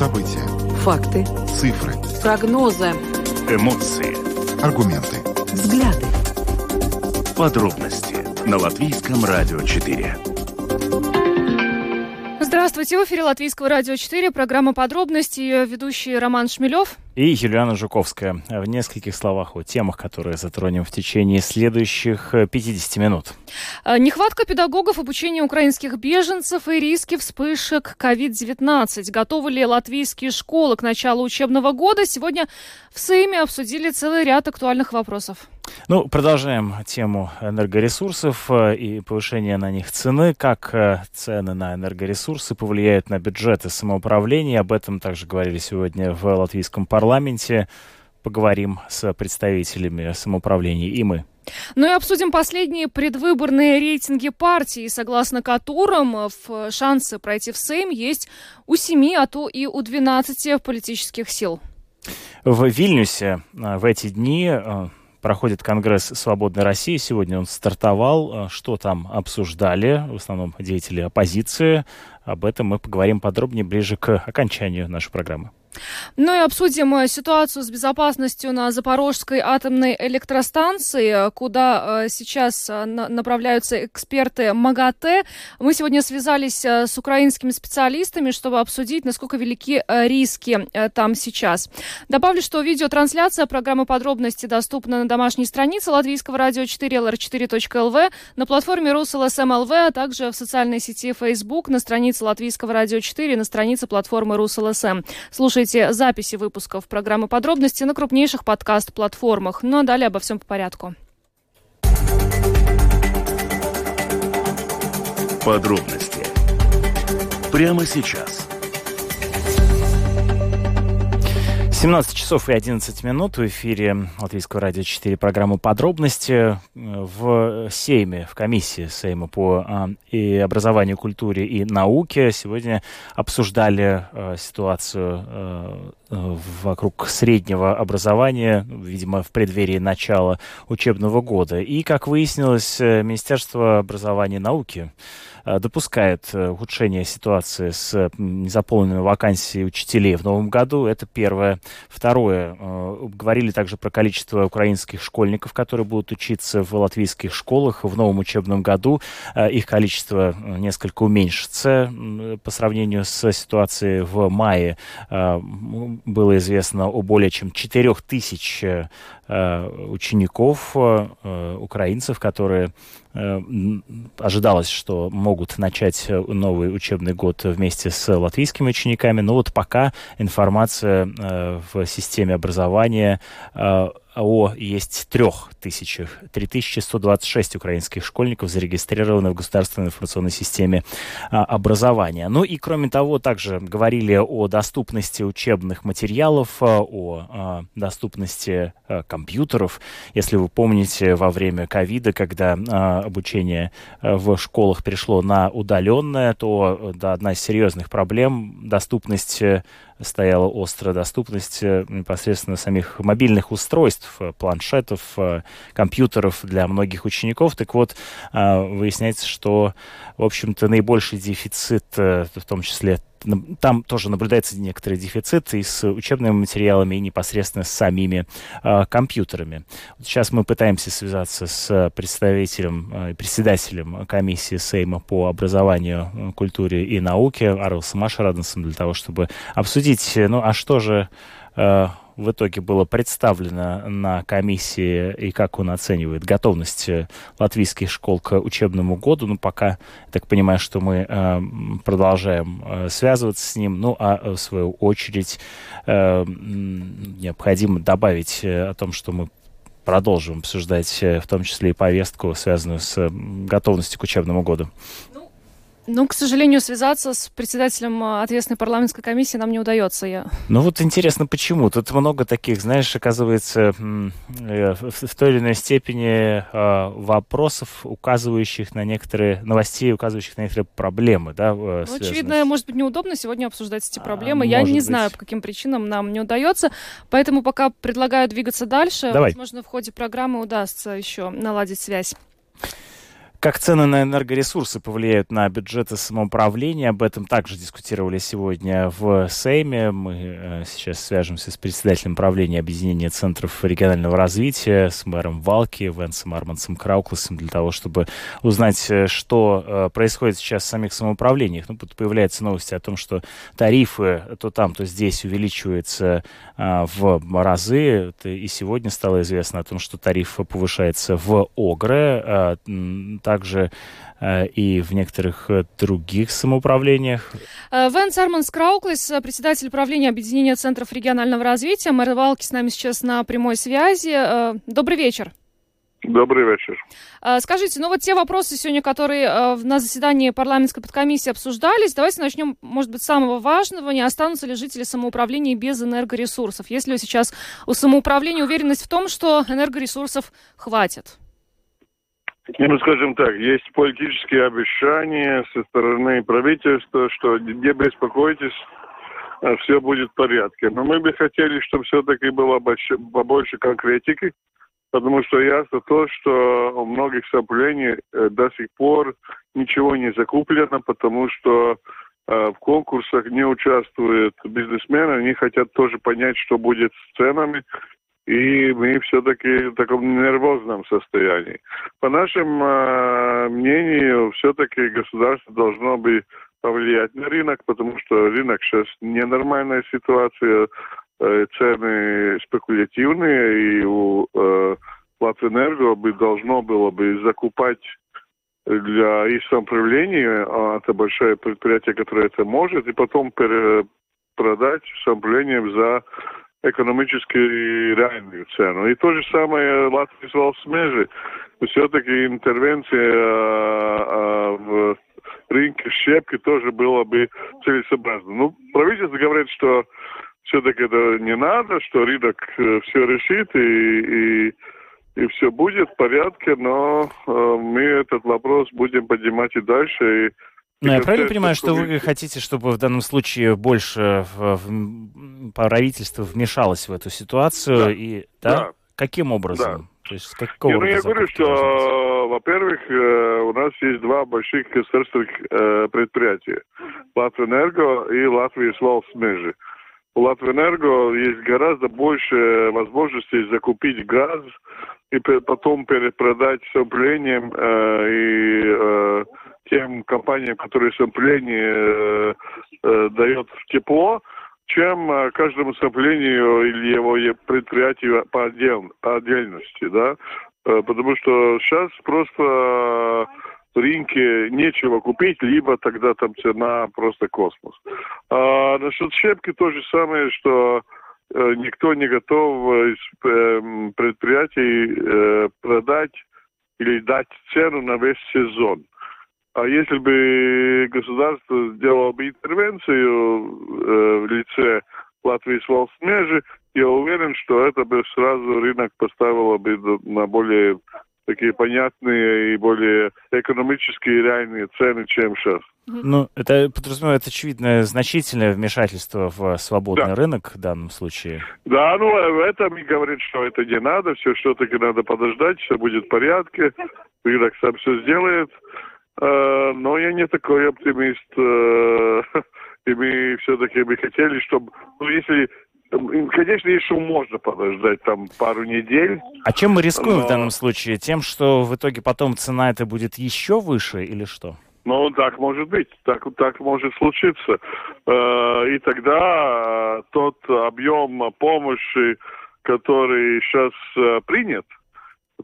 События. Факты. Цифры. Прогнозы. Эмоции. Аргументы. Взгляды. Подробности на Латвийском радио 4. Здравствуйте, в эфире Латвийского радио 4, программа «Подробности», ее ведущий Роман Шмелев. И Юлиана Жуковская. В нескольких словах о темах, которые затронем в течение следующих 50 минут. Э, нехватка педагогов, обучение украинских беженцев и риски вспышек COVID-19. Готовы ли латвийские школы к началу учебного года? Сегодня в Сейме обсудили целый ряд актуальных вопросов. Ну, продолжаем тему энергоресурсов э, и повышения на них цены. Как э, цены на энергоресурсы повлияют на бюджеты самоуправления. Об этом также говорили сегодня в латвийском парламенте. Поговорим с представителями самоуправления и мы. Ну и обсудим последние предвыборные рейтинги партии, согласно которым шансы пройти в Сейм есть у семи, а то и у 12 политических сил. В Вильнюсе э, в эти дни проходит Конгресс «Свободной России». Сегодня он стартовал. Что там обсуждали? В основном деятели оппозиции. Об этом мы поговорим подробнее ближе к окончанию нашей программы. Ну и обсудим э, ситуацию с безопасностью на Запорожской атомной электростанции, куда э, сейчас э, направляются эксперты МАГАТЭ. Мы сегодня связались с украинскими специалистами, чтобы обсудить, насколько велики риски там сейчас. Добавлю, что видеотрансляция программы подробности доступна на домашней странице латвийского радио 4 lr4.lv, на платформе Rus.LSM.lv, а также в социальной сети Facebook, на странице латвийского радио 4, на странице платформы Rus.LSM. Слушайте Слушайте записи выпусков программы «Подробности» на крупнейших подкаст-платформах. Ну а далее обо всем по порядку. Подробности прямо сейчас. 17 часов и 11 минут в эфире Латвийского радио 4 программы «Подробности». В Сейме, в комиссии Сейма по а, и образованию, культуре и науке сегодня обсуждали а, ситуацию а, вокруг среднего образования, видимо, в преддверии начала учебного года. И, как выяснилось, Министерство образования и науки Э, допускает э, ухудшение ситуации с незаполненными вакансиями учителей в новом году. Это первое. Второе. Э, говорили также про количество украинских школьников, которые будут учиться в латвийских школах в новом учебном году. Их количество несколько уменьшится по сравнению с ситуацией в мае. Было известно о более чем 4 тысяч учеников, украинцев, которые Э, ожидалось, что могут начать э, новый учебный год вместе с латвийскими учениками, но вот пока информация э, в системе образования о есть трех тысячах, 3126 украинских школьников зарегистрированы в государственной информационной системе а, образования. Ну и кроме того, также говорили о доступности учебных материалов, а, о а, доступности компьютеров. Если вы помните, во время ковида, когда обучение в школах перешло на удаленное, то да, одна из серьезных проблем доступность стояла острая доступность э, непосредственно самих мобильных устройств, э, планшетов, э, компьютеров для многих учеников. Так вот, выясняется, что, в общем-то, наибольший дефицит, в том числе там тоже наблюдается некоторый дефицит и с учебными материалами, и непосредственно с самими э, компьютерами. Вот сейчас мы пытаемся связаться с представителем, э, председателем комиссии Сейма по образованию, культуре и науке Арлсом Ашараденсом для того, чтобы обсудить, ну а что же э, в итоге было представлено на комиссии и как он оценивает готовность э, латвийских школ к учебному году. Ну, пока, так понимаю, что мы э, продолжаем э, связываться с ним. Ну, а э, в свою очередь э, необходимо добавить э, о том, что мы продолжим обсуждать в том числе и повестку, связанную с готовностью к учебному году. Ну, к сожалению, связаться с председателем э, ответственной парламентской комиссии нам не удается. Я... Ну вот интересно, почему? Тут много таких, знаешь, оказывается, э, в той или иной степени э, вопросов, указывающих на некоторые новостей, указывающих на некоторые проблемы, да? Ну, очевидно, может быть, неудобно сегодня обсуждать эти а, проблемы. А, Я не быть. знаю, по каким причинам нам не удается, поэтому пока предлагаю двигаться дальше. Давай. Возможно, в ходе программы удастся еще наладить связь. Как цены на энергоресурсы повлияют на бюджеты самоуправления? Об этом также дискутировали сегодня в Сейме. Мы э, сейчас свяжемся с председателем правления Объединения Центров регионального развития, с мэром Валки, Венсом Армансом Краукласом, для того, чтобы узнать, э, что э, происходит сейчас в самих самоуправлениях. Ну, тут появляются новости о том, что тарифы то там, то здесь увеличиваются в разы. И сегодня стало известно о том, что тариф повышается в Огре также э, и в некоторых э, других самоуправлениях. Э, Венс Арманс Крауклес, председатель правления Объединения Центров регионального развития. Мэр Валки с нами сейчас на прямой связи. Добрый вечер. Добрый вечер. Скажите, ну вот те вопросы сегодня, которые на заседании парламентской подкомиссии обсуждались, давайте начнем, может быть, с самого важного. Не останутся ли жители самоуправления без энергоресурсов? Есть ли сейчас у самоуправления уверенность в том, что энергоресурсов хватит? Ну, скажем так, есть политические обещания со стороны правительства, что не беспокойтесь, а все будет в порядке. Но мы бы хотели, чтобы все-таки было больше, побольше конкретики, потому что ясно то, что у многих соплений э, до сих пор ничего не закуплено, потому что э, в конкурсах не участвуют бизнесмены, они хотят тоже понять, что будет с ценами, и мы все-таки в таком нервозном состоянии. По нашему э, мнению, все-таки государство должно бы повлиять на рынок, потому что рынок сейчас ненормальная ситуация, э, цены спекулятивные, и у э, Латвэнерго бы должно было бы закупать для их самоуправления, а это большое предприятие, которое это может, и потом перепродать самоуправлением за экономически реальную цену. И то же самое Латвия с межи. Все-таки интервенция а, а, в рынке щепки тоже было бы целесообразно. Ну, правительство говорит, что все-таки это не надо, что рынок э, все решит и, и и все будет в порядке, но э, мы этот вопрос будем поднимать и дальше. И ну, я правильно понимаю, что вы хотите, чтобы в данном случае больше правительство вмешалось в эту ситуацию? Да. И, да? да. Каким образом? Да. То есть, какого ну, я говорю, что, во-первых, э, у нас есть два больших государственных э, предприятия. Латвэнерго и Латвия Свалсмежи. У Латвэнерго есть гораздо больше возможностей закупить газ и потом перепродать с управлением э, и э, тем компаниям, которые э, э, дает тепло, чем э, каждому самплению или его предприятию по, по отдельности, да, э, потому что сейчас просто в рынке нечего купить, либо тогда там цена просто космос. А насчет щепки то же самое, что э, никто не готов из э, предприятий э, продать или дать цену на весь сезон. А если бы государство сделало бы интервенцию э, в лице Латвии с Волсмежи, я уверен, что это бы сразу рынок поставило бы на более такие понятные и более экономические реальные цены, чем сейчас. Ну, это подразумевает очевидное значительное вмешательство в свободный да. рынок в данном случае. Да, ну, в этом и говорит, что это не надо, все все-таки надо подождать, все будет в порядке, рынок сам все сделает. Э, не такой оптимист. Э, и мы все-таки бы хотели, чтобы, ну, если Конечно, еще можно подождать там пару недель. А чем мы рискуем но... в данном случае? Тем, что в итоге потом цена это будет еще выше или что? Ну, так может быть, так, так может случиться. Э, и тогда тот объем помощи, который сейчас принят,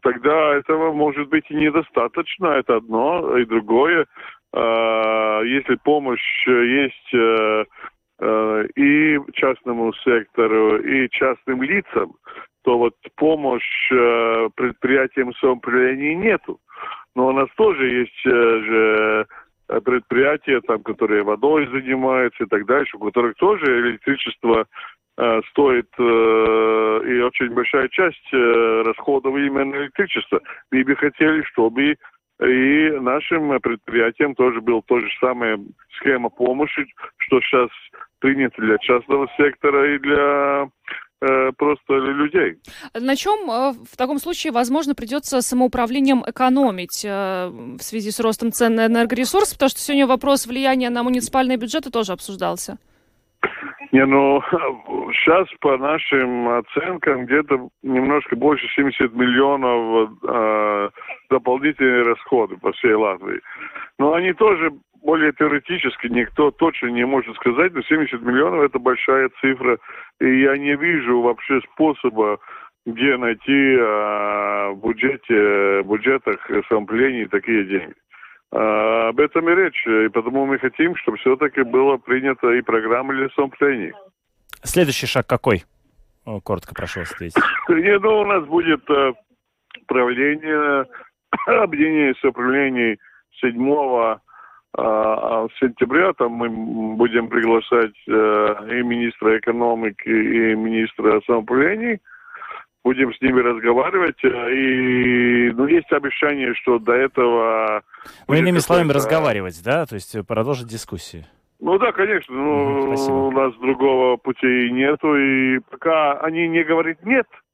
тогда этого может быть и недостаточно. Это одно. И другое, э, если помощь есть э, э, и частному сектору, и частным лицам, то вот помощь предприятиям самоуправления нету. Но у нас тоже есть же предприятия, там, которые водой занимаются и так дальше, у которых тоже электричество Э, стоит э, и очень большая часть э, расходов именно электричества. Мы бы хотели, чтобы и нашим предприятиям тоже был то же самое схема помощи, что сейчас принято для частного сектора и для э, просто людей. На чем э, в таком случае, возможно, придется самоуправлением экономить э, в связи с ростом цен на энергоресурсы? Потому что сегодня вопрос влияния на муниципальные бюджеты тоже обсуждался. Не, ну, сейчас по нашим оценкам где-то немножко больше 70 миллионов э, дополнительные расходы по всей Латвии. Но они тоже более теоретически, никто точно не может сказать, но 70 миллионов это большая цифра, и я не вижу вообще способа, где найти э, в бюджете, бюджетах самоуправлений такие деньги. А, об этом и речь. И потому мы хотим, чтобы все-таки было принято и программа лесомплений. Следующий шаг какой? Коротко прошу вас ответить. Не, ну, у нас будет э, правление, объединение самоуправлений 7 э, сентября. Там мы будем приглашать э, и министра экономики, и министра самоуправлений будем с ними разговаривать. И ну, есть обещание, что до этого ну, иными словами, разговаривать, да? То есть э, продолжить дискуссии. Ну да, конечно. Ну, у нас другого пути нету. И пока они не говорят «нет», э,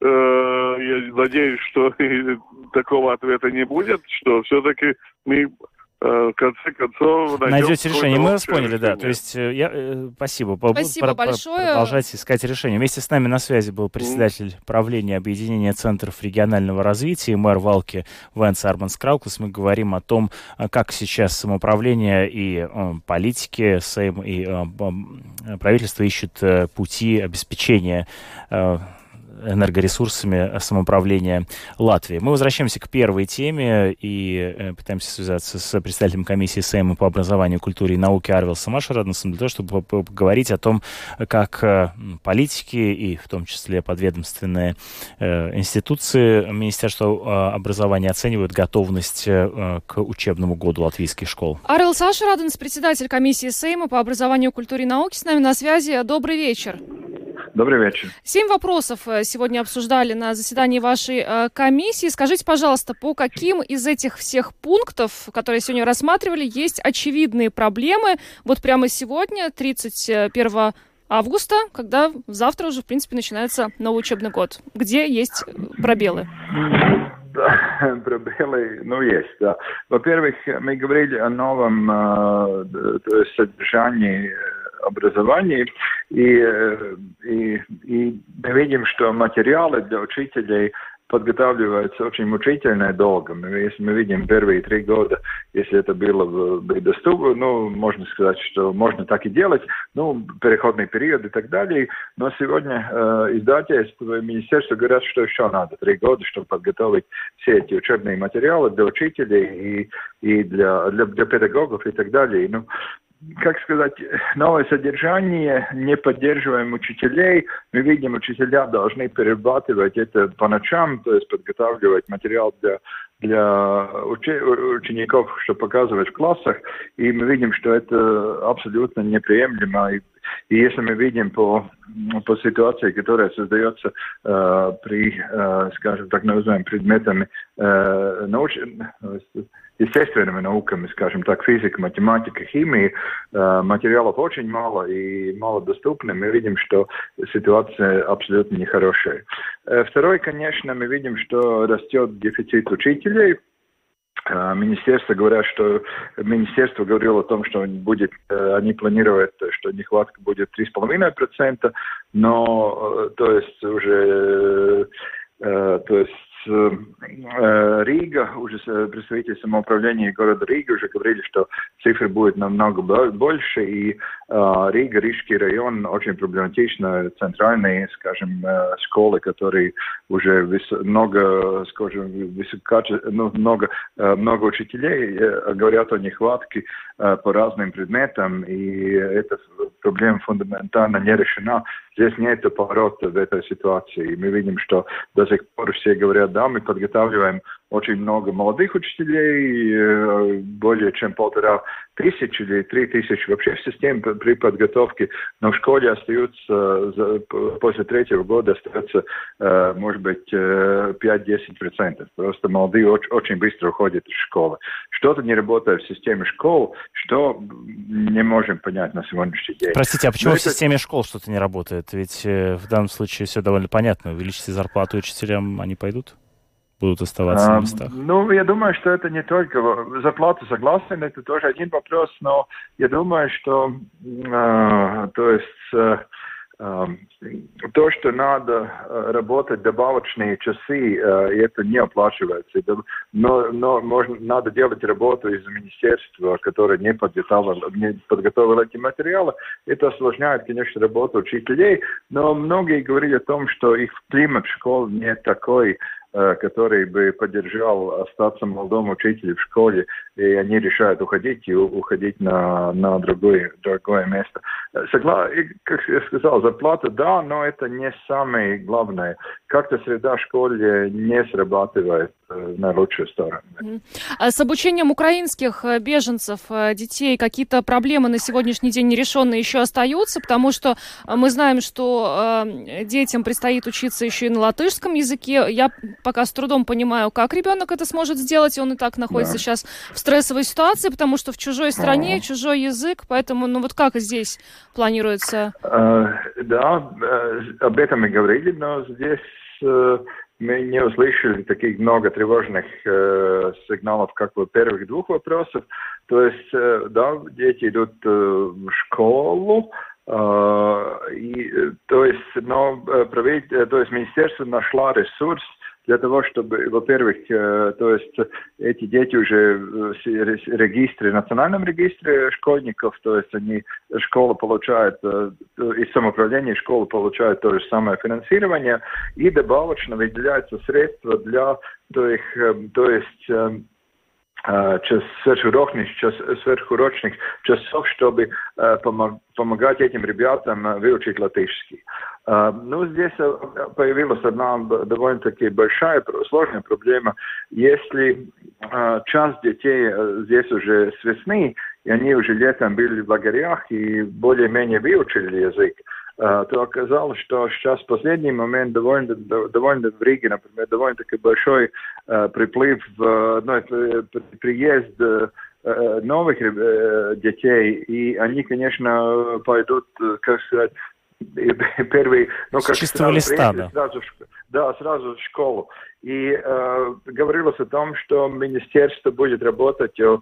я надеюсь, что такого ответа не будет, что все-таки мы Э, в конце концов найдете решение. Мы вас поняли, да. То есть э, я э, спасибо. Спасибо большое. Продолжать искать решение. Вместе с нами на связи был председатель правления объединения центров регионального развития, мэр Валки Венс Арманс Крауклас. Мы говорим о том, как сейчас самоуправление и э, политики, Сейм и э, правительство ищут э, пути обеспечения э, энергоресурсами самоуправления Латвии. Мы возвращаемся к первой теме и э, пытаемся связаться с представителем комиссии Сейма по образованию, культуре и науке Арвилсом Ашараднесом для того, чтобы поговорить о том, как э, политики и в том числе подведомственные э, институции Министерства образования оценивают готовность к учебному году латвийских школ. Арвилс Ашараднес, председатель комиссии Сейма по образованию, культуре и науке, с нами на связи. Добрый вечер. Добрый вечер. Семь вопросов э, сегодня обсуждали на заседании вашей э, комиссии. Скажите, пожалуйста, по каким из этих всех пунктов, которые сегодня рассматривали, есть очевидные проблемы? Вот прямо сегодня, 31 августа, когда завтра уже, в принципе, начинается новый учебный год. Где есть пробелы? Да, пробелы, ну, есть, да. Во-первых, мы говорили о новом э, содержании образовании, и, э, и, и мы видим, что материалы для учителей подготавливаются очень мучительно и долго. Мы, если мы видим первые три года, если это было бы доступно, ну, можно сказать, что можно так и делать, ну, переходный период и так далее. Но сегодня э, издательство и министерство говорят, что еще надо три года, чтобы подготовить все эти учебные материалы для учителей и, и для, для, для педагогов и так далее. Ну, как сказать, новое содержание, не поддерживаем учителей. Мы видим, учителя должны перерабатывать это по ночам, то есть подготавливать материал для, для учи, учеников, чтобы показывать в классах. И мы видим, что это абсолютно неприемлемо. И, и если мы видим по, по ситуации, которая создается э, при, э, скажем так называемыми предметами э, науч естественными науками, скажем так, физика, математика, химия, э, материалов очень мало и мало доступны, мы видим, что ситуация абсолютно нехорошая. Э, второй, конечно, мы видим, что растет дефицит учителей, Министерство говорят, что министерство говорило о том, что будет, они планируют, что нехватка будет 3,5%, но то есть уже то есть Э, Рига, уже представители самоуправления города Рига уже говорили, что цифры будут намного больше, и э, Рига, Рижский район очень проблематично, центральные, скажем, э, школы, которые уже много, скажем, высококаче... ну, много, много учителей говорят о нехватке по разным предметам, и эта проблема фундаментально не решена. Здесь нет поворота в этой ситуации. И мы видим, что до сих пор все говорят, да, мы подготавливаем очень много молодых учителей, более чем полтора тысячи или три тысячи вообще в системе при подготовке, но в школе остаются, после третьего года остается, может быть, 5-10%. Просто молодые очень быстро уходят из школы. Что-то не работает в системе школ, что не можем понять на сегодняшний день. Простите, а почему Но в это... системе школ что-то не работает? Ведь в данном случае все довольно понятно. Увеличите зарплату учителям, они пойдут? Будут оставаться а, на местах? Ну, я думаю, что это не только зарплата, согласен, это тоже один вопрос, но я думаю, что, э, то есть, э, э, то, что надо работать добавочные часы, это не оплачивается. Но, но можно, надо делать работу из министерства, которое не подготовило, не подготовило эти материалы. Это осложняет, конечно, работу учителей, но многие говорили о том, что их климат школ не такой, Э, который бы поддержал остаться молодому учителю в школе, и они решают уходить и уходить на, на другое, другое место. Э, Согла... Как я сказал, зарплата, да, но это не самое главное. Как-то среда в школе не срабатывает э, на лучшую сторону. А с обучением украинских беженцев, детей, какие-то проблемы на сегодняшний день нерешенные еще остаются, потому что мы знаем, что детям предстоит учиться еще и на латышском языке. Я пока с трудом понимаю, как ребенок это сможет сделать. Он и так находится да. сейчас в стрессовой ситуации, потому что в чужой стране, а. чужой язык. Поэтому, ну вот как здесь планируется? Э, да, э, об этом мы говорили, но здесь э, мы не услышали таких много тревожных э, сигналов, как в первых двух вопросах. То есть, э, да, дети идут э, в школу, э, и, то есть, но правитель, то есть министерство нашло ресурс для того, чтобы, во-первых, э, то есть эти дети уже в регистре, национальном регистре школьников, то есть они, школа получает, э, из самоуправления школы получают то же самое финансирование, и добавочно выделяются средства для, то э, то есть сверхурочных, час, сверхурочных часов, чтобы э, помогать этим ребятам выучить латышский. Э, ну, здесь появилась одна довольно-таки большая, сложная проблема. Если э, часть детей здесь уже с весны, и они уже летом были в лагерях и более-менее выучили язык, Э, то оказалось, что сейчас в последний момент довольно, довольно в Риге, например, довольно-таки большой э, приплыв, э, ну, приезд новых детей, и они, конечно, пойдут, как сказать, первый, ну, как С чистого листа, да. Сразу, да, сразу в школу. И э, говорилось о том, что министерство будет работать, э,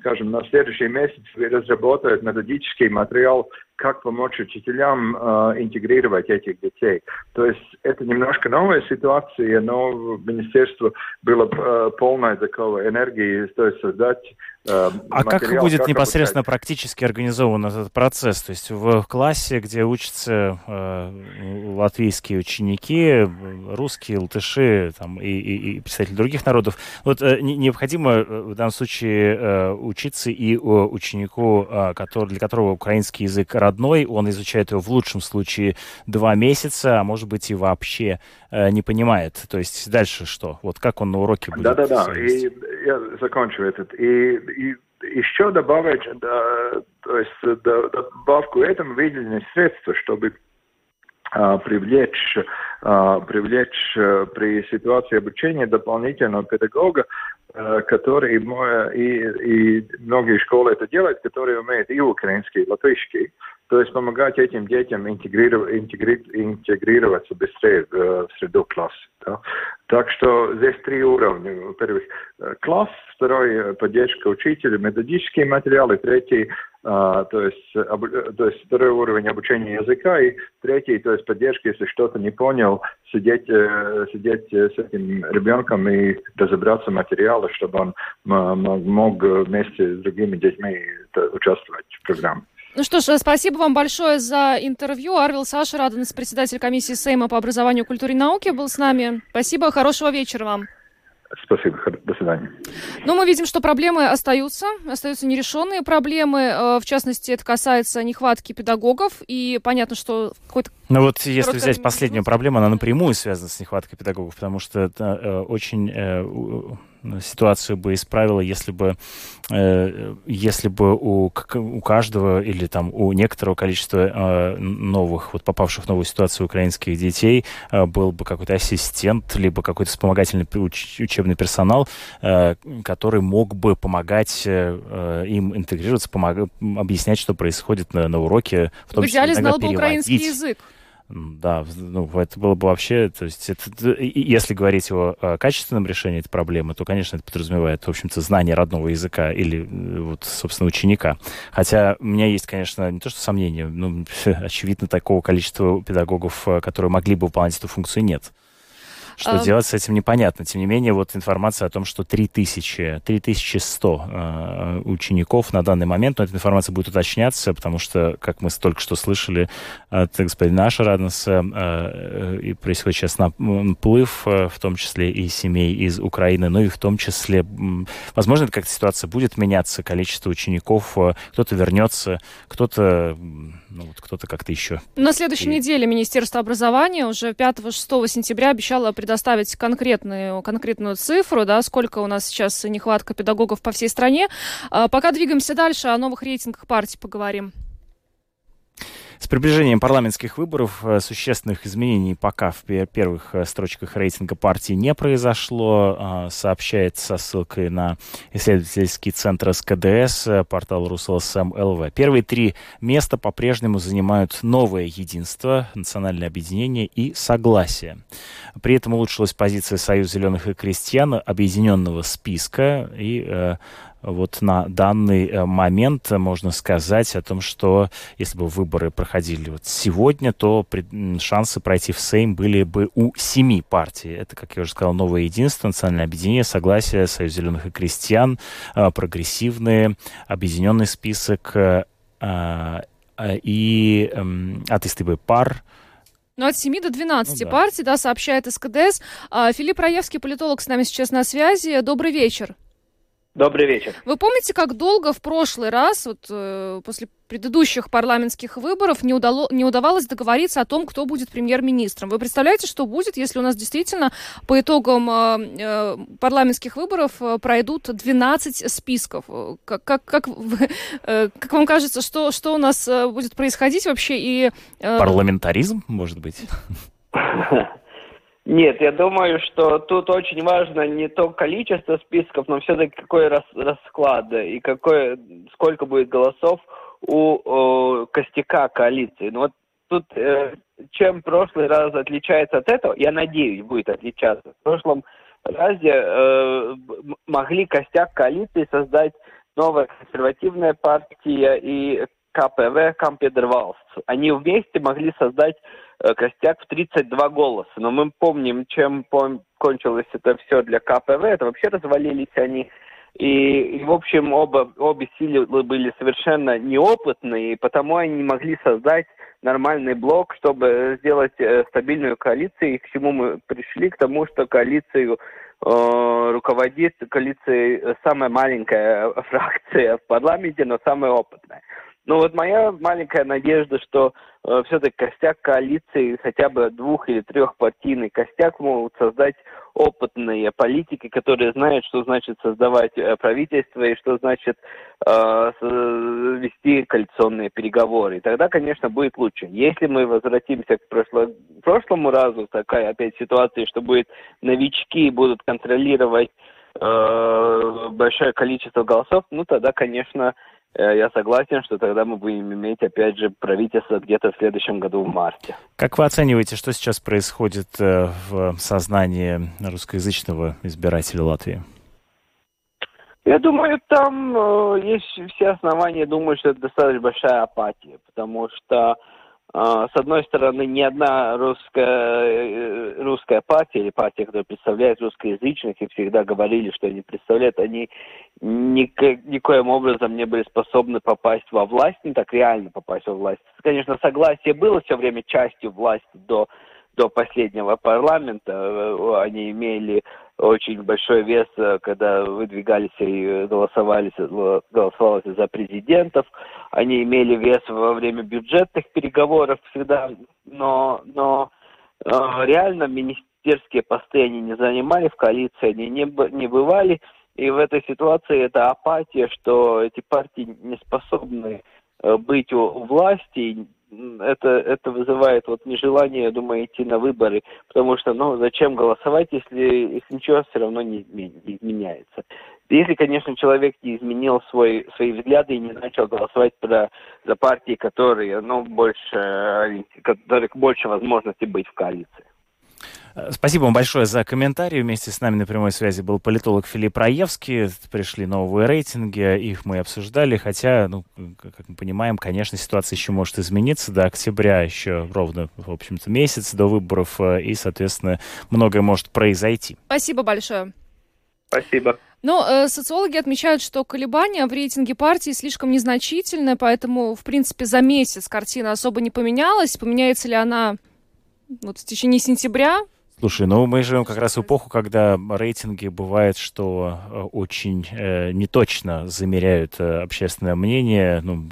скажем, на следующий месяц разработает методический материал как помочь учителям э, интегрировать этих детей. То есть это немножко новая ситуация, но министерство было э, полное такого энергии, то есть создать А материал, как будет как непосредственно обучать. практически организован этот процесс? То есть в классе, где учатся э, латвийские ученики, русские, латыши там, и, и, и представители других народов, вот э, необходимо э, в данном случае э, учиться и ученику, э, который, для которого украинский язык родной, родной, он изучает его в лучшем случае два месяца, а может быть и вообще э, не понимает. То есть дальше что? Вот как он на уроке будет? Да-да-да, и я закончу этот. И, и еще добавить, да, то есть добавку этому выделенные средства, чтобы а, привлечь, а, привлечь э, при ситуации обучения дополнительного педагога, э, который и, и многие школы это делают, которые умеют и украинский, и латышский. То есть помогать этим детям интегрировать, интегрироваться быстрее в, в среду класса. Да? Так что здесь три уровня. Во-первых, э, класс, второй э, поддержка учителя, методические материалы, третий, а, то, есть, об, то есть второй уровень обучения языка, и третий, то есть поддержка, если что-то не понял, сидеть, э, сидеть с этим ребенком и разобраться в материалах, чтобы он мог вместе с другими детьми участвовать в программе. Ну что ж, спасибо вам большое за интервью. Арвил Саша Радонец, председатель комиссии Сейма по образованию, культуре и науке, был с нами. Спасибо, хорошего вечера вам. Спасибо, до свидания. Ну, мы видим, что проблемы остаются, остаются нерешенные проблемы. Э, в частности, это касается нехватки педагогов. И понятно, что какой-то ну вот если взять последнюю проблему, она напрямую связана с нехваткой педагогов, потому что это э, очень э, ситуацию бы исправила, если бы, э, если бы у, у каждого или там у некоторого количества э, новых, вот попавших в новую ситуацию украинских детей э, был бы какой-то ассистент, либо какой-то вспомогательный уч учебный персонал, э, который мог бы помогать э, им интегрироваться, помог, объяснять, что происходит на, на уроке, в том в числе знал бы украинский язык. Да, ну, это было бы вообще, то есть, это, если говорить о, о качественном решении этой проблемы, то, конечно, это подразумевает, в общем-то, знание родного языка или, э, вот, собственно, ученика. Хотя у меня есть, конечно, не то что сомнения, но, очевидно, такого количества педагогов, э, которые могли бы выполнять эту функцию, нет. Что а... делать с этим непонятно. Тем не менее, вот информация о том, что 3000, 3100 э, учеников на данный момент, но эта информация будет уточняться, потому что, как мы только что слышали от господина Ашараднеса, э, и происходит сейчас наплыв, э, в том числе и семей из Украины, ну и в том числе, возможно, как-то ситуация будет меняться, количество учеников, э, кто-то вернется, кто-то ну, вот кто-то как-то еще. На следующей и... неделе Министерство образования уже 5-6 сентября обещало предоставить конкретную, конкретную цифру, да, сколько у нас сейчас нехватка педагогов по всей стране. А, пока двигаемся дальше, о новых рейтингах партий поговорим. С приближением парламентских выборов э, существенных изменений пока в первых э, строчках рейтинга партии не произошло, а, сообщает со ссылкой на исследовательский центр СКДС, э, портал РусЛСМ ЛВ. Первые три места по-прежнему занимают новое единство, национальное объединение и согласие. При этом улучшилась позиция Союза зеленых и крестьян, объединенного списка и вот на данный э, момент можно сказать о том, что если бы выборы проходили вот сегодня, то шансы пройти в Сейм были бы у семи партий. Это, как я уже сказал, новое единство, национальное объединение, согласие, Союз зеленых и крестьян, э, прогрессивные, объединенный список э, и эм, атеисты бы пар, ну, от 7 до 12 ну, да. партий, да, сообщает СКДС. А, Филипп Раевский, политолог, с нами сейчас на связи. Добрый вечер. Добрый вечер. Вы помните, как долго в прошлый раз, вот э, после предыдущих парламентских выборов, не, удало, не удавалось договориться о том, кто будет премьер-министром? Вы представляете, что будет, если у нас действительно по итогам э, э, парламентских выборов э, пройдут 12 списков? Как, как, как, э, как вам кажется, что, что у нас э, будет происходить вообще? И, э... Парламентаризм, может быть? Нет, я думаю, что тут очень важно не то количество списков, но все-таки какой рас, расклад и какой, сколько будет голосов у о, костяка коалиции. Ну вот тут э, чем прошлый раз отличается от этого, я надеюсь, будет отличаться. В прошлом разе э, могли костяк коалиции создать новая консервативная партия и КПВ, Кампедервалс. Они вместе могли создать Э, костяк в 32 голоса. Но мы помним, чем кончилось это все для КПВ. Это вообще развалились они. И, и в общем, оба, обе силы были совершенно неопытные, и потому они не могли создать нормальный блок, чтобы сделать э, стабильную коалицию. И к чему мы пришли? К тому, что коалицию э, руководит коалицией самая маленькая фракция в парламенте, но самая опытная. Ну вот моя маленькая надежда, что э, все-таки костяк коалиции, хотя бы двух или трехпартийный костяк могут создать опытные политики, которые знают, что значит создавать э, правительство и что значит э, вести коалиционные переговоры. И тогда, конечно, будет лучше. Если мы возвратимся к прошло, прошлому разу, такая опять ситуация, что будет новички будут контролировать э, большое количество голосов, ну тогда, конечно, я согласен, что тогда мы будем иметь, опять же, правительство где-то в следующем году в марте. Как вы оцениваете, что сейчас происходит э, в сознании русскоязычного избирателя Латвии? Я думаю, там э, есть все основания думать, что это достаточно большая апатия, потому что с одной стороны, ни одна русская, э, русская партия или партия, которая представляет русскоязычных, и всегда говорили, что они представляют, они никак, никоим образом не были способны попасть во власть, не так реально попасть во власть. Конечно, согласие было все время частью власти до до последнего парламента. Э, они имели очень большой вес, э, когда выдвигались и голосовали, голосовалось за президентов. Они имели вес во время бюджетных переговоров всегда, но, но э, реально министерские посты они не занимали, в коалиции они не, не бывали. И в этой ситуации это апатия, что эти партии не способны э, быть у власти, это, это вызывает вот нежелание, я думаю, идти на выборы, потому что, ну, зачем голосовать, если, если ничего все равно не, не изменяется. Если, конечно, человек не изменил свой, свои взгляды и не начал голосовать про, за партии, которые, ну, больше, которых больше возможностей быть в коалиции. Спасибо вам большое за комментарий. Вместе с нами на прямой связи был политолог Филипп Раевский. Пришли новые рейтинги, их мы обсуждали, хотя, ну, как мы понимаем, конечно, ситуация еще может измениться. До октября еще ровно, в общем-то, месяц до выборов, э, и, соответственно, многое может произойти. Спасибо большое. Спасибо. Но э, социологи отмечают, что колебания в рейтинге партии слишком незначительны, поэтому, в принципе, за месяц картина особо не поменялась. Поменяется ли она вот в течение сентября, Слушай, ну мы живем как раз в эпоху, когда рейтинги бывает, что э, очень э, неточно замеряют э, общественное мнение. Ну,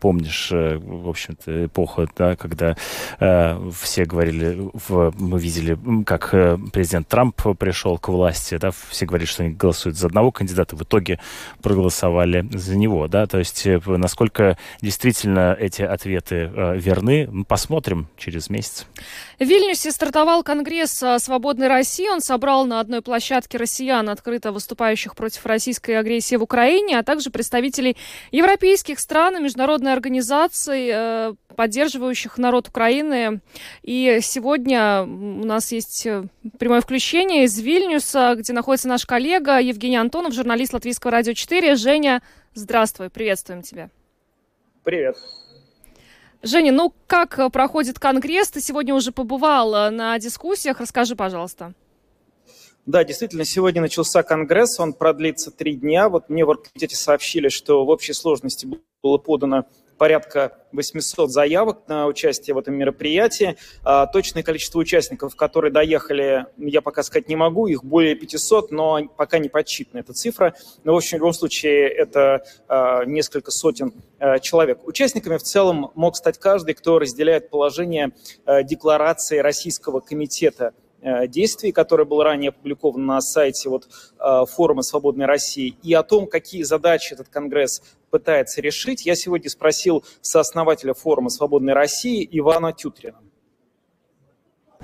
помнишь, э, в общем-то, эпоху, да, когда э, все говорили, в, мы видели, как э, президент Трамп пришел к власти, да, все говорили, что они голосуют за одного кандидата, в итоге проголосовали за него, да, то есть э, насколько действительно эти ответы э, верны, мы посмотрим через месяц. В Вильнюсе стартовал конгресс «Свободной России». Он собрал на одной площадке россиян, открыто выступающих против российской агрессии в Украине, а также представителей европейских стран и международной организаций, э, поддерживающих народ Украины. И сегодня у нас есть э, прямое включение из Вильнюса, где находится наш коллега Евгений Антонов, журналист Латвийского радио 4. Женя, здравствуй, приветствуем тебя. Привет. Женя, ну как э, проходит Конгресс? Ты сегодня уже побывал э, на дискуссиях. Расскажи, пожалуйста. Да, действительно, сегодня начался Конгресс, он продлится три дня. Вот мне в оргкомитете сообщили, что в общей сложности было подано порядка 800 заявок на участие в этом мероприятии. А, точное количество участников, которые доехали, я пока сказать не могу, их более 500, но пока не подсчитана эта цифра. Но, в общем, в любом случае, это а, несколько сотен а, человек. Участниками в целом мог стать каждый, кто разделяет положение декларации Российского комитета действий, который был ранее опубликован на сайте вот, форума «Свободной России», и о том, какие задачи этот Конгресс пытается решить, я сегодня спросил сооснователя форума «Свободной России» Ивана Тютрина.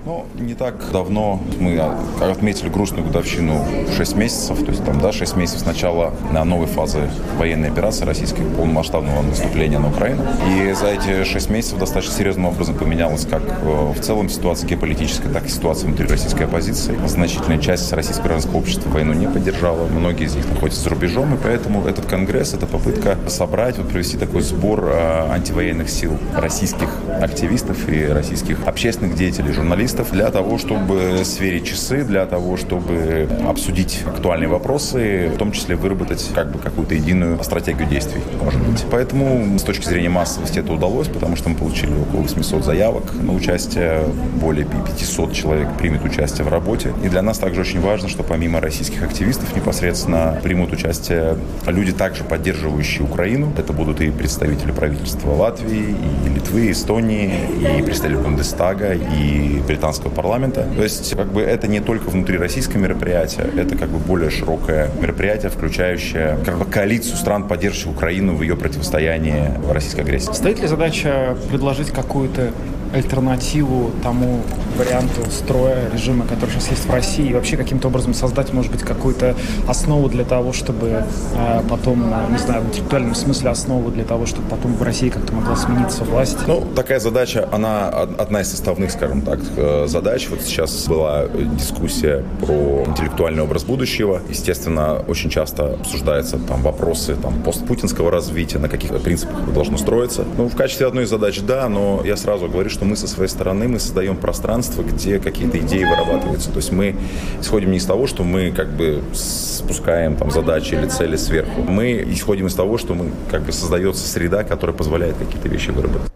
Ну, не так давно мы отметили грустную годовщину 6 месяцев, то есть там, да, 6 месяцев с начала на новой фазы военной операции российской полномасштабного наступления на Украину. И за эти 6 месяцев достаточно серьезным образом поменялась как э, в целом ситуация геополитическая, так и ситуация внутри российской оппозиции. Значительная часть российского гражданского общества войну не поддержала, многие из них находятся за рубежом, и поэтому этот конгресс, это попытка собрать, вот провести такой сбор э, антивоенных сил российских активистов и российских общественных деятелей, журналистов, журналистов для того, чтобы сверить часы, для того, чтобы обсудить актуальные вопросы, в том числе выработать как бы какую-то единую стратегию действий, может быть. Поэтому с точки зрения массовости это удалось, потому что мы получили около 800 заявок на участие, более 500 человек примет участие в работе. И для нас также очень важно, что помимо российских активистов непосредственно примут участие люди, также поддерживающие Украину. Это будут и представители правительства Латвии, и Литвы, и Эстонии, и представители Бундестага, и британского парламента. То есть, как бы это не только внутри российское мероприятие, это как бы более широкое мероприятие, включающее как бы коалицию стран, поддерживающих Украину в ее противостоянии российской агрессии. Стоит ли задача предложить какую-то альтернативу тому варианту строя режима, который сейчас есть в России, и вообще каким-то образом создать, может быть, какую-то основу для того, чтобы э, потом, э, не знаю, в интеллектуальном смысле основу для того, чтобы потом в России как-то могла смениться власть? Ну, такая задача, она одна из составных, скажем так, э, задач. Вот сейчас была дискуссия про интеллектуальный образ будущего. Естественно, очень часто обсуждаются там вопросы там, постпутинского развития, на каких принципах должно строиться. Ну, в качестве одной из задач, да, но я сразу говорю, что мы со своей стороны мы создаем пространство, где какие-то идеи вырабатываются. То есть мы исходим не из того, что мы как бы спускаем там задачи или цели сверху. Мы исходим из того, что мы как бы создается среда, которая позволяет какие-то вещи выработать.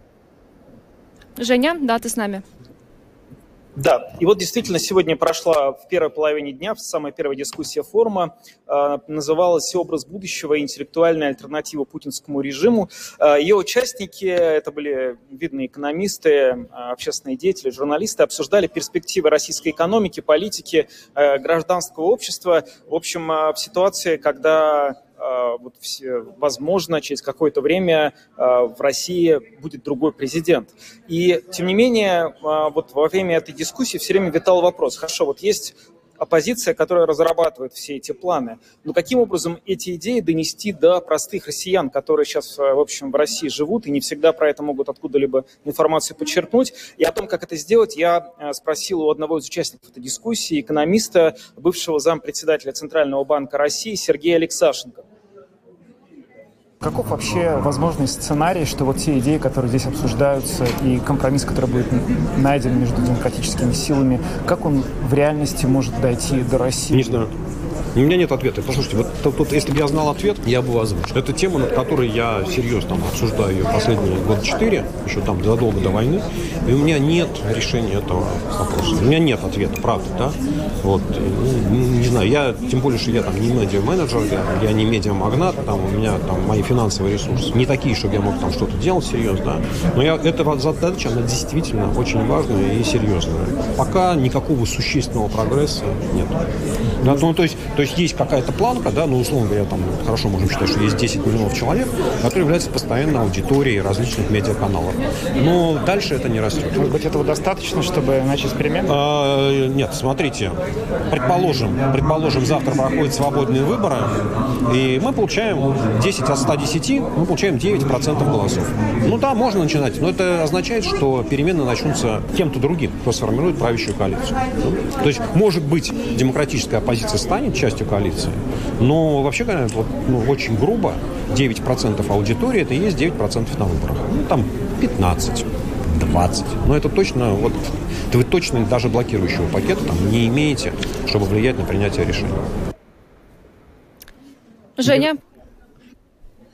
Женя, да, ты с нами. Да, и вот действительно сегодня прошла в первой половине дня, самая первая дискуссия форума, э, называлась «Образ будущего и интеллектуальная альтернатива путинскому режиму». Э, ее участники, это были видные экономисты, э, общественные деятели, журналисты, обсуждали перспективы российской экономики, политики, гражданского общества. В общем, в ситуации, когда а, вот, возможно, через какое-то время а, в России будет другой президент. И, тем не менее, а, вот во время этой дискуссии все время витал вопрос, хорошо, вот есть оппозиция, которая разрабатывает все эти планы. Но каким образом эти идеи донести до простых россиян, которые сейчас, в общем, в России живут и не всегда про это могут откуда-либо информацию подчеркнуть? И о том, как это сделать, я спросил у одного из участников этой дискуссии, экономиста, бывшего зампредседателя Центрального банка России Сергея Алексашенко. Каков вообще возможный сценарий, что вот те идеи, которые здесь обсуждаются, и компромисс, который будет найден между демократическими силами, как он в реальности может дойти до России? Не знаю. У меня нет ответа. Послушайте, вот тут, тут, если бы я знал ответ, я бы озвучил. Это тема, над которой я серьезно там, обсуждаю ее последние года четыре, еще там задолго до войны, и у меня нет решения этого вопроса. У меня нет ответа, правда, да? Вот, ну, не знаю, я, тем более, что я там не медиа-менеджер, я, я не медиа-магнат, там, у меня там мои финансовые ресурсы не такие, чтобы я мог там что-то делать серьезно, но я, эта задача, она действительно очень важная и серьезная. Пока никакого существенного прогресса нет. Да, ну, то есть, то есть есть какая-то планка, да, ну, условно говоря, там хорошо можем считать, что есть 10 миллионов человек, которые являются постоянной аудиторией различных медиаканалов. Но дальше это не растет. Может быть, этого достаточно, чтобы начать эксперимент? А, нет, смотрите, предположим, предположим, завтра проходят свободные выборы, и мы получаем 10 от 110, мы получаем 9% голосов. Ну да, можно начинать, но это означает, что перемены начнутся кем-то другим, кто сформирует правящую коалицию. То есть, может быть, демократическая оппозиция станет частью частью коалиции. Но вообще говоря, вот, ну, очень грубо 9% аудитории это и есть 9% на выборах. Ну, там 15, 20. Но это точно, вот вы точно даже блокирующего пакета там не имеете, чтобы влиять на принятие решений. Женя?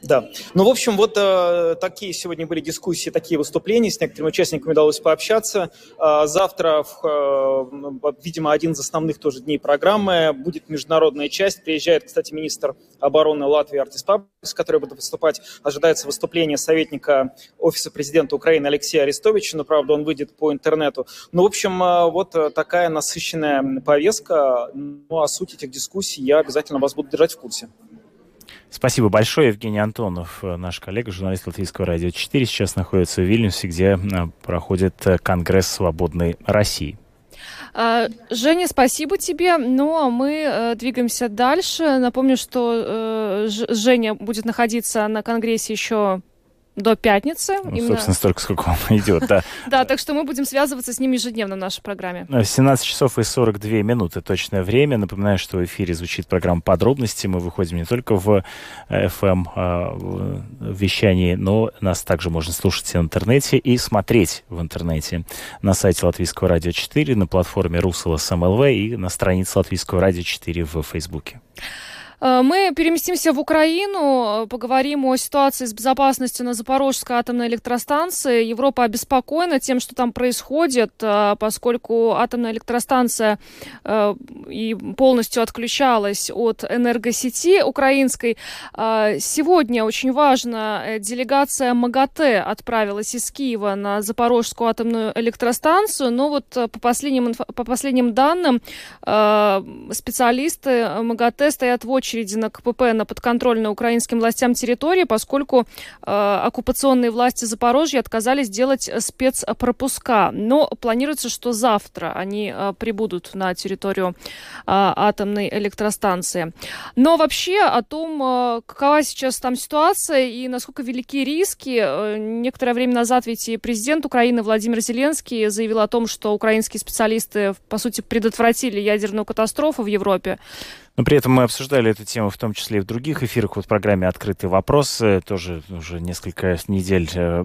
Да. Ну, в общем, вот э, такие сегодня были дискуссии, такие выступления. С некоторыми участниками удалось пообщаться. Э, завтра, в, э, видимо, один из основных тоже дней программы будет международная часть. Приезжает, кстати, министр обороны Латвии Артис Пабрис, который будет выступать. Ожидается выступление советника Офиса президента Украины Алексея Арестовича, но, правда, он выйдет по интернету. Ну, в общем, э, вот такая насыщенная повестка. Ну, о сути этих дискуссий я обязательно вас буду держать в курсе. Спасибо большое. Евгений Антонов, э, наш коллега, журналист Латвийского радио 4, сейчас находится в Вильнюсе, где э, проходит э, Конгресс свободной России. А, Женя, спасибо тебе. Ну, а мы двигаемся дальше. Напомню, что Женя будет находиться на Конгрессе еще до пятницы. Ну, именно... Собственно, столько, сколько он идет, да. Да, так что мы будем связываться с ним ежедневно в нашей программе. 17 часов и 42 минуты точное время. Напоминаю, что в эфире звучит программа «Подробности». Мы выходим не только в FM а, вещании, но нас также можно слушать в интернете и смотреть в интернете на сайте Латвийского радио 4, на платформе Русала СМЛВ и на странице Латвийского радио 4 в Фейсбуке. Э, мы переместимся в Украину, э, поговорим о ситуации с безопасностью на Запорожской атомной электростанции. Европа обеспокоена тем, что там происходит, э, поскольку атомная электростанция и полностью отключалась от энергосети украинской. Сегодня очень важно, делегация МАГАТЭ отправилась из Киева на Запорожскую атомную электростанцию, но вот по последним, по последним данным специалисты МАГАТЭ стоят в очереди очереди на КПП на подконтрольной украинским властям территории, поскольку э, оккупационные власти Запорожья отказались делать спецпропуска. Но планируется, что завтра они э, прибудут на территорию э, атомной электростанции. Но вообще о том, э, какова сейчас там ситуация и насколько велики риски, э, некоторое время назад ведь и президент Украины Владимир Зеленский заявил о том, что украинские специалисты, по сути, предотвратили ядерную катастрофу в Европе. Но при этом мы обсуждали эту тему в том числе и в других эфирах. Вот в программе «Открытый вопрос» тоже уже несколько недель э,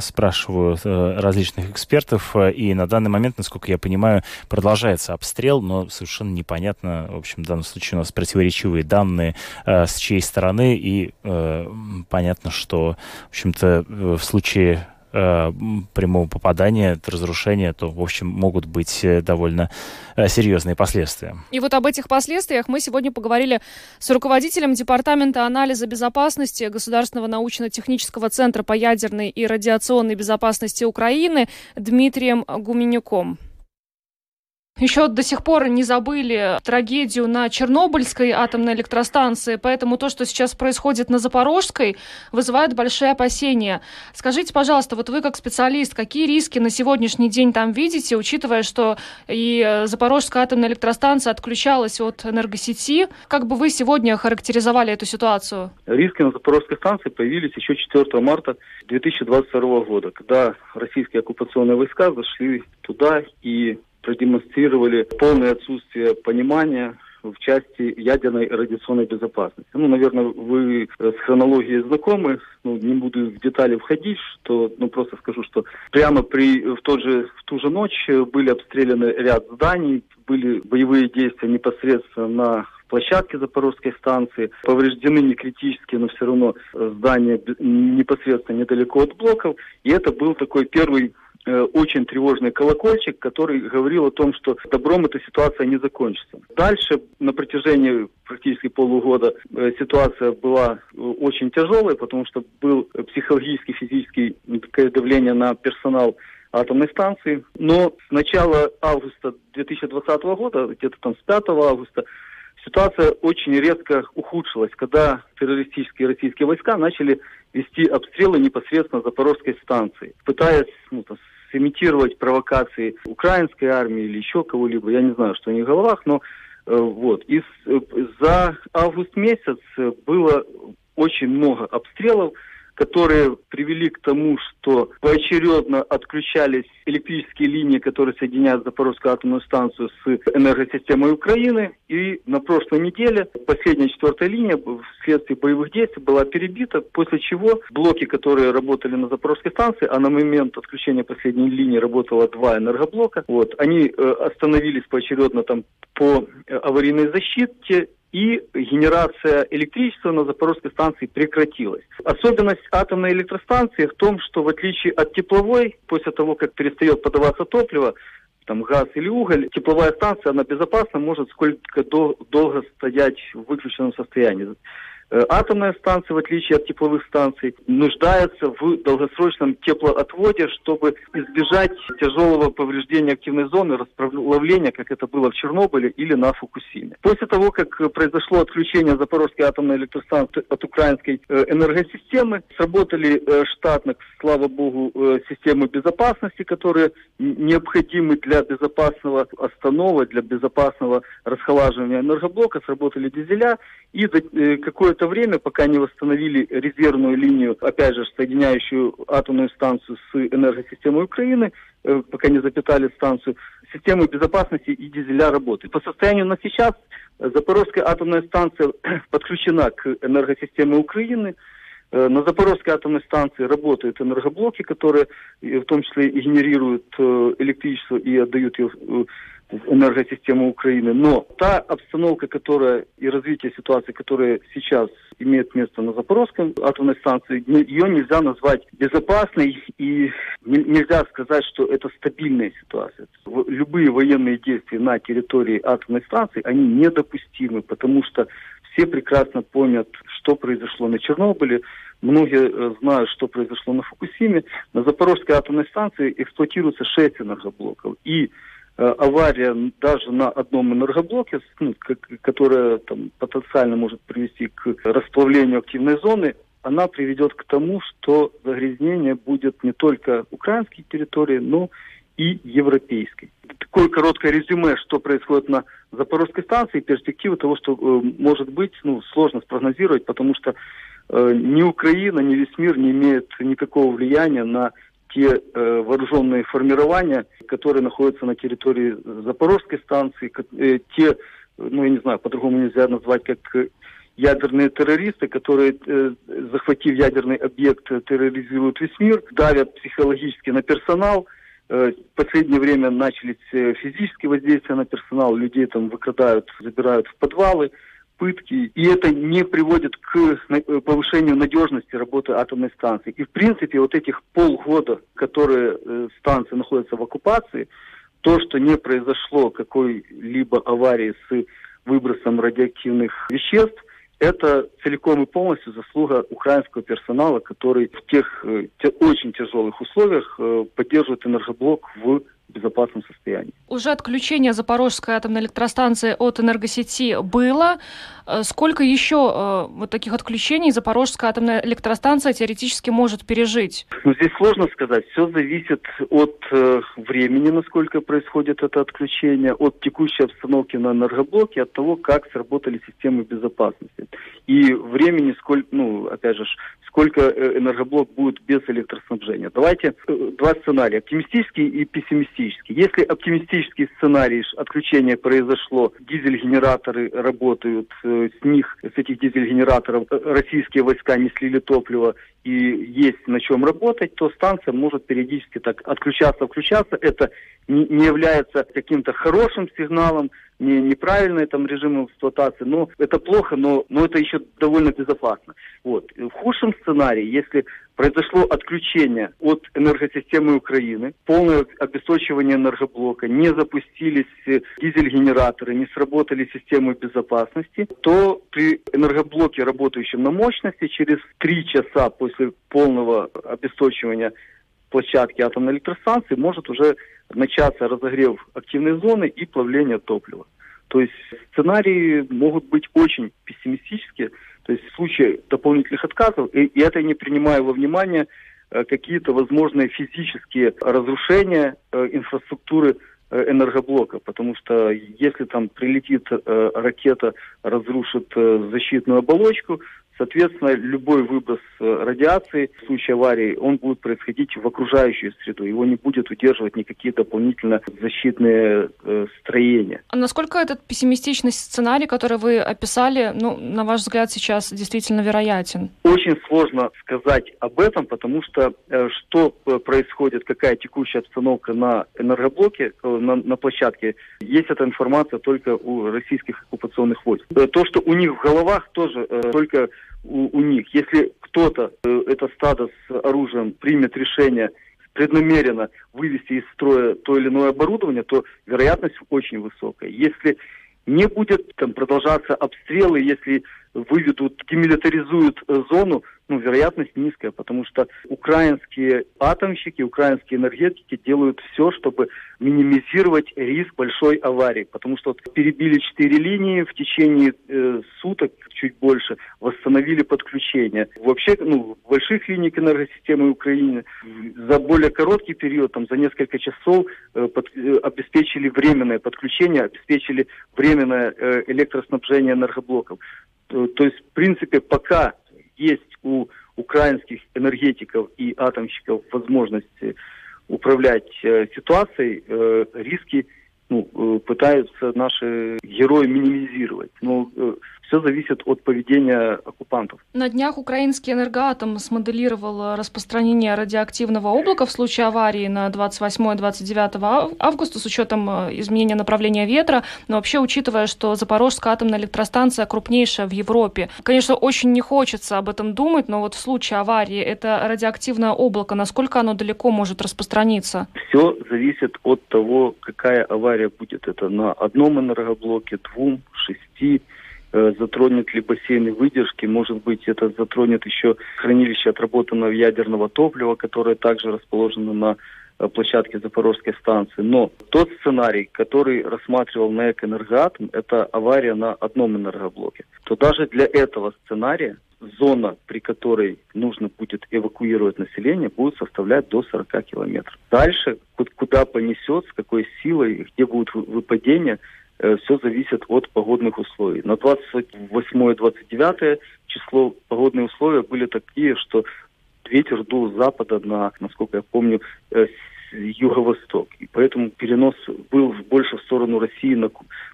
спрашиваю э, различных экспертов. И на данный момент, насколько я понимаю, продолжается обстрел, но совершенно непонятно, в общем, в данном случае у нас противоречивые данные, э, с чьей стороны. И понятно, что, в общем-то, в случае э, прямого попадания, разрушения, то, в общем, могут быть э, довольно э, серьезные последствия. И вот об этих последствиях мы сегодня поговорили с руководителем Департамента анализа безопасности Государственного научно-технического центра по ядерной и радиационной безопасности Украины Дмитрием Гуменюком. Еще до сих пор не забыли трагедию на Чернобыльской атомной электростанции, поэтому то, что сейчас происходит на Запорожской, вызывает большие опасения. Скажите, пожалуйста, вот вы как специалист, какие риски на сегодняшний день там видите, учитывая, что и Запорожская атомная электростанция отключалась от энергосети? Как бы вы сегодня характеризовали эту ситуацию? Риски на Запорожской станции появились еще 4 марта 2022 года, когда российские оккупационные войска зашли туда и продемонстрировали полное отсутствие понимания в части ядерной радиационной безопасности. Ну, наверное, вы с хронологией знакомы, ну, не буду в детали входить, что, ну, просто скажу, что прямо при, в, тот же, в ту же ночь были обстреляны ряд зданий, были боевые действия непосредственно на площадке Запорожской станции. Повреждены не критически, но все равно здания непосредственно недалеко от блоков. И это был такой первый Э, очень тревожный колокольчик, который говорил о том, что добром эта ситуация не закончится. Дальше на протяжении практически полугода э, ситуация была э, очень тяжелая, потому что был психологический, физический такое давление на персонал атомной станции. Но с начала августа 2020 года, где-то там с 5 августа, ситуация очень резко ухудшилась, когда террористические российские войска начали вести обстрелы непосредственно Запорожской станции, пытаясь ну, там, сымитировать провокации украинской армии или еще кого-либо, я не знаю, что у них в головах, но э, вот. И с, э, за август месяц было очень много обстрелов, которые привели к тому, что поочередно отключались электрические линии, которые соединяют Запорожскую атомную станцию с энергосистемой Украины. И на прошлой неделе последняя четвертая линия вследствие боевых действий была перебита, после чего блоки, которые работали на Запорожской станции, а на момент отключения последней линии работало два энергоблока, вот, они э, остановились поочередно там по э, аварийной защите и генерация электричества на Запорожской станции прекратилась. Особенность атомной электростанции в том, что в отличие от тепловой, после того, как перестает подаваться топливо, там газ или уголь, тепловая станция, она безопасно может сколько дол- долго стоять в выключенном состоянии. Э, атомная станция, в отличие от тепловых станций, нуждается в долгосрочном теплоотводе, чтобы избежать тяжелого повреждения активной зоны, расплавления, как это было в Чернобыле или на Фукусиме. После того, как произошло отключение Запорожской атомной электростанции от украинской э, энергосистемы, сработали э, штатно, слава богу, системы безопасности, которые необходимы для безопасного останова, для безопасного расхолаживания энергоблока, сработали дизеля, и какое-то это время, пока не восстановили резервную линию, опять же, соединяющую атомную станцию с энергосистемой Украины, э, пока не запитали станцию, системы безопасности и дизеля работают. По состоянию на сейчас Запорожская атомная станция подключена к энергосистеме Украины. Э, на Запорожской атомной станции работают энергоблоки, которые э, в том числе и генерируют электричество и отдают ее энергосистему Украины. Но та обстановка, которая и развитие ситуации, которая сейчас имеет место на Запорожской атомной станции, ее нельзя назвать безопасной и нельзя сказать, что это стабильная ситуация. Любые военные действия на территории атомной станции, они недопустимы, потому что все прекрасно помнят, что произошло на Чернобыле, Многие э, знают, что произошло на Фукусиме. На Запорожской атомной станции эксплуатируется шесть энергоблоков. И авария даже на одном энергоблоке, ну, которая там, потенциально может привести к расплавлению активной зоны, она приведет к тому, что загрязнение будет не только украинской территории, но и европейской. Такое короткое резюме, что происходит на Запорожской станции, перспективы того, что э, может быть, ну, сложно спрогнозировать, потому что э, ни Украина, ни весь мир не имеет никакого влияния на те э, вооруженные формирования, которые находятся на территории Запорожской станции, э, те, ну я не знаю, по-другому нельзя назвать, как ядерные террористы, которые, э, захватив ядерный объект, терроризируют весь мир, давят психологически на персонал. Э, в последнее время начались э, физические воздействия на персонал, людей там выкрадают, забирают в подвалы, пытки, и это не приводит к э, повышению надежности работы атомной станции. И в принципе вот этих полгода, которые э, станция находится в оккупации, то, что не произошло какой-либо аварии с выбросом радиоактивных веществ, это целиком и полностью заслуга украинского персонала, который в тех э, те, очень тяжелых условиях поддерживает энергоблок в безопасном состоянии. Уже отключение Запорожской атомной электростанции от энергосети было. Э, сколько еще э, вот таких отключений Запорожская атомная электростанция теоретически может пережить? Ну, здесь сложно сказать. Все зависит от э, времени, насколько происходит это отключение, от текущей обстановки на энергоблоке, от того, как сработали системы безопасности. И времени, сколько, ну, опять же, сколько энергоблок будет без электроснабжения. Давайте два сценария, оптимистический и пессимистический. Если оптимистический сценарий отключение произошло, дизель-генераторы работают, э, с них, с этих дизель-генераторов российские войска не слили топливо и есть на чем работать, то станция может периодически так отключаться, включаться. Это не является каким-то хорошим сигналом, не, неправильный там режим эксплуатации, но это плохо, но, но это еще довольно безопасно. Вот. В худшем сценарии, если произошло отключение от энергосистемы Украины, полное обесточивание энергоблока, не запустились дизель-генераторы, не сработали системы безопасности, то при энергоблоке, работающем на мощности, через три часа после полного обесточивания площадки атомной электростанции может уже начаться разогрев активной зоны и плавление топлива. То есть сценарии могут быть очень пессимистические, то есть в случае дополнительных отказов, и, и это не принимая во внимание э, какие-то возможные физические разрушения э, инфраструктуры э, энергоблока, потому что если там прилетит ракета, разрушит защитную оболочку, Соответственно, любой выброс э, радиации в случае аварии, он будет происходить в окружающую среду. Его не будет удерживать никакие дополнительно защитные э, строения. А насколько этот пессимистичный сценарий, который вы описали, ну, на ваш взгляд, сейчас действительно вероятен? Очень сложно сказать об этом, потому что э, что э, происходит, какая текущая обстановка на энергоблоке, э, на, на площадке, есть эта информация только у российских оккупационных войск. Э, то, что у них в головах тоже э, только у, у них. Если кто-то, э, это стадо с оружием, примет решение преднамеренно вывести из строя то или иное оборудование, то вероятность очень высокая. Если не будет там продолжаться обстрелы, если выведут, демилитаризуют э, зону, ну, вероятность низкая, потому что украинские атомщики, украинские энергетики делают все, чтобы минимизировать риск большой аварии, потому что вот перебили четыре линии в течение э, суток, чуть больше, восстановили подключение. Вообще, ну, в больших линиях энергосистемы Украины за более короткий период, там, за несколько часов э, под, э, обеспечили временное подключение, обеспечили временное э, электроснабжение энергоблоков. То, то есть, в принципе, пока есть у украинских энергетиков и атомщиков возможность управлять э, ситуацией, э, риски ну, э, пытаются наши герои минимизировать. Но э, все зависит от поведения оккупантов. На днях украинский энергоатом смоделировал распространение радиоактивного облака в случае аварии на 28-29 августа с учетом э, изменения направления ветра. Но вообще, учитывая, что Запорожская атомная электростанция крупнейшая в Европе, конечно, очень не хочется об этом думать, но вот в случае аварии это радиоактивное облако, насколько оно далеко может распространиться? Все зависит от того, какая авария будет. Это на одном энергоблоке, двум, шести, затронет ли бассейны выдержки, может быть, это затронет еще хранилище отработанного ядерного топлива, которое также расположено на э, площадке Запорожской станции. Но тот сценарий, который рассматривал НЭК «Энергоатом», это авария на одном энергоблоке. То даже для этого сценария зона, при которой нужно будет эвакуировать население, будет составлять до 40 километров. Дальше, куда понесет, с какой силой, где будут выпадения, Э, все зависит от погодных условий. На 28-29 число погодные условия были такие, что ветер дул с запада на, насколько я помню, э, юго-восток. И поэтому перенос был больше в сторону России на,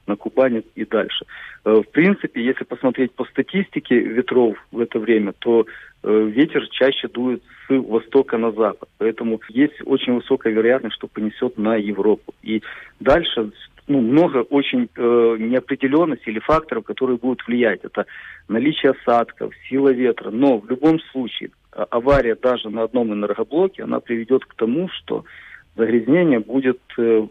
на Кубани и дальше. Э, в принципе, если посмотреть по статистике ветров в это время, то ветер чаще дует с востока на запад. Поэтому есть очень высокая вероятность, что понесет на Европу. И дальше ну, много очень э, неопределенностей или факторов, которые будут влиять. Это наличие осадков, сила ветра. Но в любом случае а, авария даже на одном энергоблоке, она приведет к тому, что загрязнение будет э,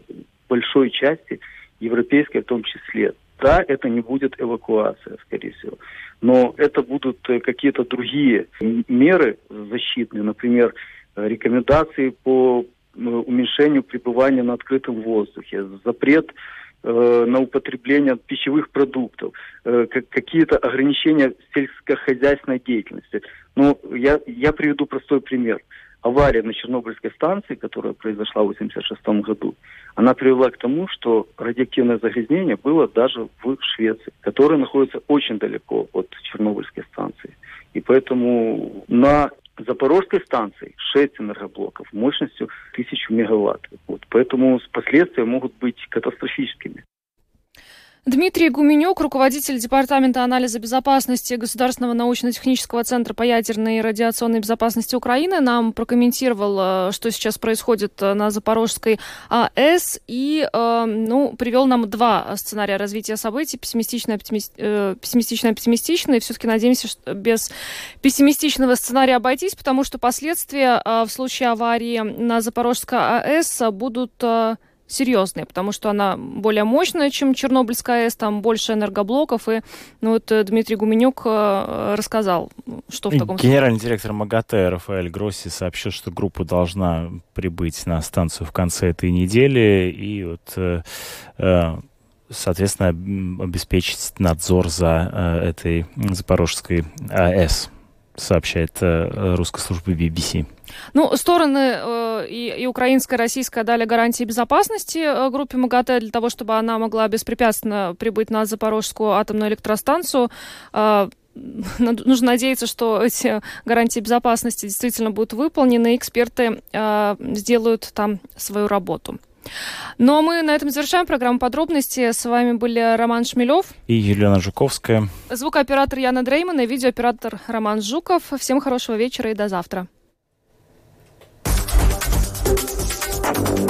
большой части европейской в том числе. Да, это не будет эвакуация, скорее всего. Но это будут э, какие-то другие меры защитные, например, рекомендации по э, уменьшению пребывания на открытом воздухе, запрет э, на употребление пищевых продуктов, э, какие-то ограничения сельскохозяйственной деятельности. Но я, я приведу простой пример. Авария на Чернобыльской станции, которая произошла в 1986 году, она привела к тому, что радиоактивное загрязнение было даже в Швеции, которая находится очень далеко от Чернобыльской станции. И поэтому на Запорожской станции 6 энергоблоков мощностью 1000 мегаватт. Вот, поэтому последствия могут быть катастрофическими. Дмитрий Гуменюк, руководитель Департамента анализа безопасности Государственного научно-технического центра по ядерной и радиационной безопасности Украины, нам прокомментировал, э, что сейчас происходит э, на Запорожской АЭС и э, ну, привел нам два сценария развития событий, пессимистичный, оптимистичный. Все-таки надеемся, что без пессимистичного сценария обойтись, потому что последствия в случае аварии на Запорожской АЭС будут серьезные, потому что она более мощная, чем Чернобыльская АЭС, там больше энергоблоков, и ну, вот э, Дмитрий Гуменюк э, рассказал, что в таком Генеральный директор МАГАТЭ Рафаэль Гросси сообщил, что группа должна прибыть на станцию в конце этой недели, и вот э, соответственно, обеспечить надзор за этой Запорожской АЭС сообщает русская служба BBC. Ну, стороны э, и, и украинская, и российская дали гарантии безопасности э, группе МАГАТЭ для того, чтобы она могла беспрепятственно прибыть на Запорожскую атомную электростанцию. Э, нужно надеяться, что эти гарантии безопасности действительно будут выполнены, и эксперты э, сделают там свою работу. Ну а мы на этом завершаем программу подробности. С вами были Роман Шмелев и Елена Жуковская. Звукооператор Яна Дрейман и видеооператор Роман Жуков. Всем хорошего вечера и до завтра.